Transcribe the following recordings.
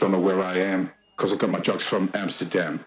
don't know where I am because I got my drugs from Amsterdam.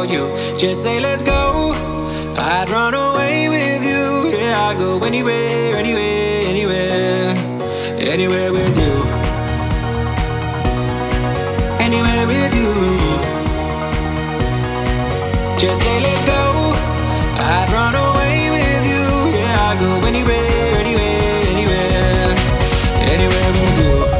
for you. Just say, let's go. I'd run away with you. Yeah, I'd go anywhere, anywhere, anywhere, anywhere with you. Anywhere with you. Just say, let's go. I'd run away with you. Yeah, I'd go anywhere, anywhere, anywhere, anywhere with you.